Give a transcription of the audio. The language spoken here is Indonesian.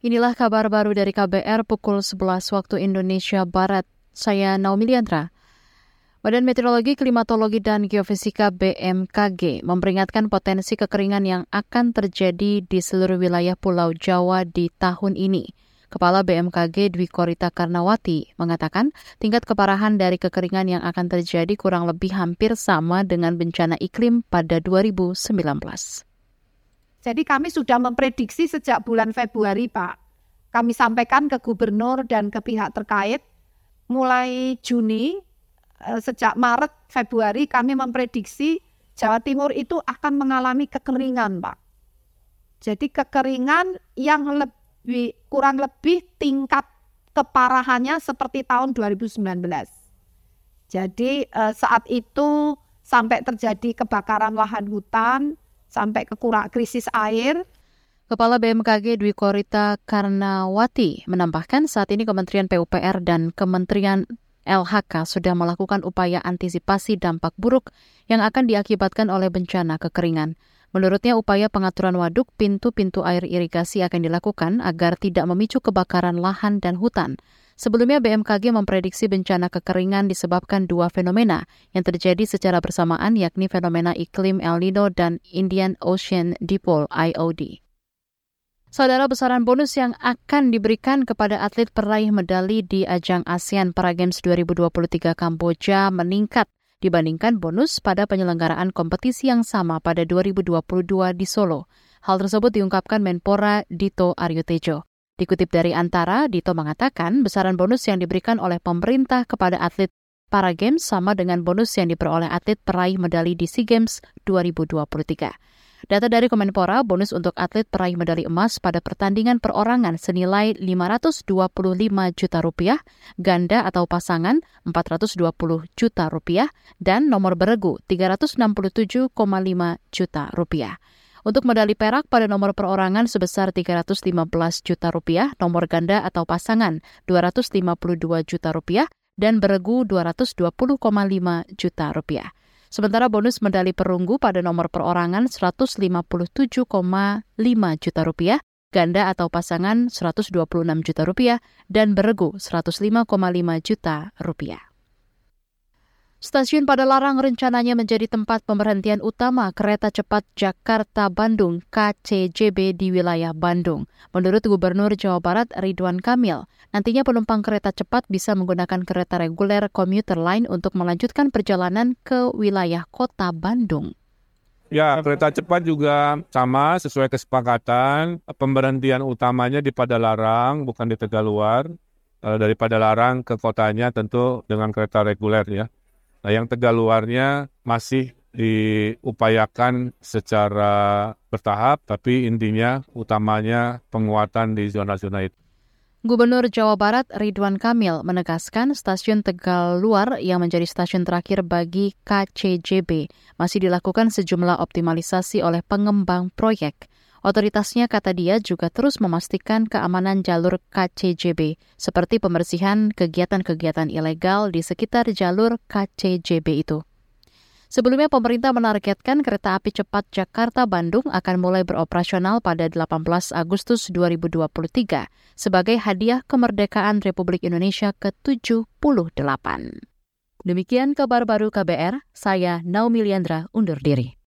Inilah kabar baru dari KBR pukul 11 waktu Indonesia Barat. Saya Naomi Liandra. Badan Meteorologi, Klimatologi, dan Geofisika BMKG memperingatkan potensi kekeringan yang akan terjadi di seluruh wilayah Pulau Jawa di tahun ini. Kepala BMKG Dwi Korita Karnawati mengatakan tingkat keparahan dari kekeringan yang akan terjadi kurang lebih hampir sama dengan bencana iklim pada 2019. Jadi kami sudah memprediksi sejak bulan Februari, Pak. Kami sampaikan ke gubernur dan ke pihak terkait. Mulai Juni, eh, sejak Maret, Februari kami memprediksi Jawa Timur itu akan mengalami kekeringan, Pak. Jadi kekeringan yang lebih kurang lebih tingkat keparahannya seperti tahun 2019. Jadi eh, saat itu sampai terjadi kebakaran lahan hutan, sampai ke krisis air. Kepala BMKG Dwi Korita Karnawati menambahkan saat ini Kementerian PUPR dan Kementerian LHK sudah melakukan upaya antisipasi dampak buruk yang akan diakibatkan oleh bencana kekeringan. Menurutnya upaya pengaturan waduk pintu-pintu air irigasi akan dilakukan agar tidak memicu kebakaran lahan dan hutan. Sebelumnya BMKG memprediksi bencana kekeringan disebabkan dua fenomena yang terjadi secara bersamaan yakni fenomena iklim El Nino dan Indian Ocean Dipole IOD. Saudara besaran bonus yang akan diberikan kepada atlet peraih medali di ajang ASEAN Para Games 2023 Kamboja meningkat dibandingkan bonus pada penyelenggaraan kompetisi yang sama pada 2022 di Solo. Hal tersebut diungkapkan Menpora Dito Aryo Tejo. Dikutip dari Antara, Dito mengatakan besaran bonus yang diberikan oleh pemerintah kepada atlet para games sama dengan bonus yang diperoleh atlet peraih medali di SEA Games 2023. Data dari Kemenpora, bonus untuk atlet peraih medali emas pada pertandingan perorangan senilai 525 juta rupiah, ganda atau pasangan 420 juta rupiah, dan nomor beregu 367,5 juta rupiah. Untuk medali perak pada nomor perorangan sebesar 315 juta rupiah, nomor ganda atau pasangan 252 juta rupiah, dan beregu 220,5 juta rupiah. Sementara bonus medali perunggu pada nomor perorangan 157,5 juta rupiah, ganda atau pasangan 126 juta rupiah, dan beregu 105,5 juta rupiah. Stasiun Padalarang rencananya menjadi tempat pemberhentian utama kereta cepat Jakarta-Bandung KCJB di wilayah Bandung. Menurut Gubernur Jawa Barat Ridwan Kamil, nantinya penumpang kereta cepat bisa menggunakan kereta reguler komuter lain untuk melanjutkan perjalanan ke wilayah kota Bandung. Ya, kereta cepat juga sama sesuai kesepakatan. Pemberhentian utamanya di Padalarang, bukan di Tegaluar. Dari Padalarang ke kotanya tentu dengan kereta reguler ya. Nah, yang tegal luarnya masih diupayakan secara bertahap, tapi intinya utamanya penguatan di zona-zona itu. Gubernur Jawa Barat Ridwan Kamil menegaskan stasiun Tegal Luar yang menjadi stasiun terakhir bagi KCJB masih dilakukan sejumlah optimalisasi oleh pengembang proyek. Otoritasnya, kata dia, juga terus memastikan keamanan jalur KCJB, seperti pembersihan kegiatan-kegiatan ilegal di sekitar jalur KCJB itu. Sebelumnya pemerintah menargetkan kereta api cepat Jakarta-Bandung akan mulai beroperasional pada 18 Agustus 2023 sebagai hadiah kemerdekaan Republik Indonesia ke-78. Demikian kabar baru KBR, saya Naomi Liandra undur diri.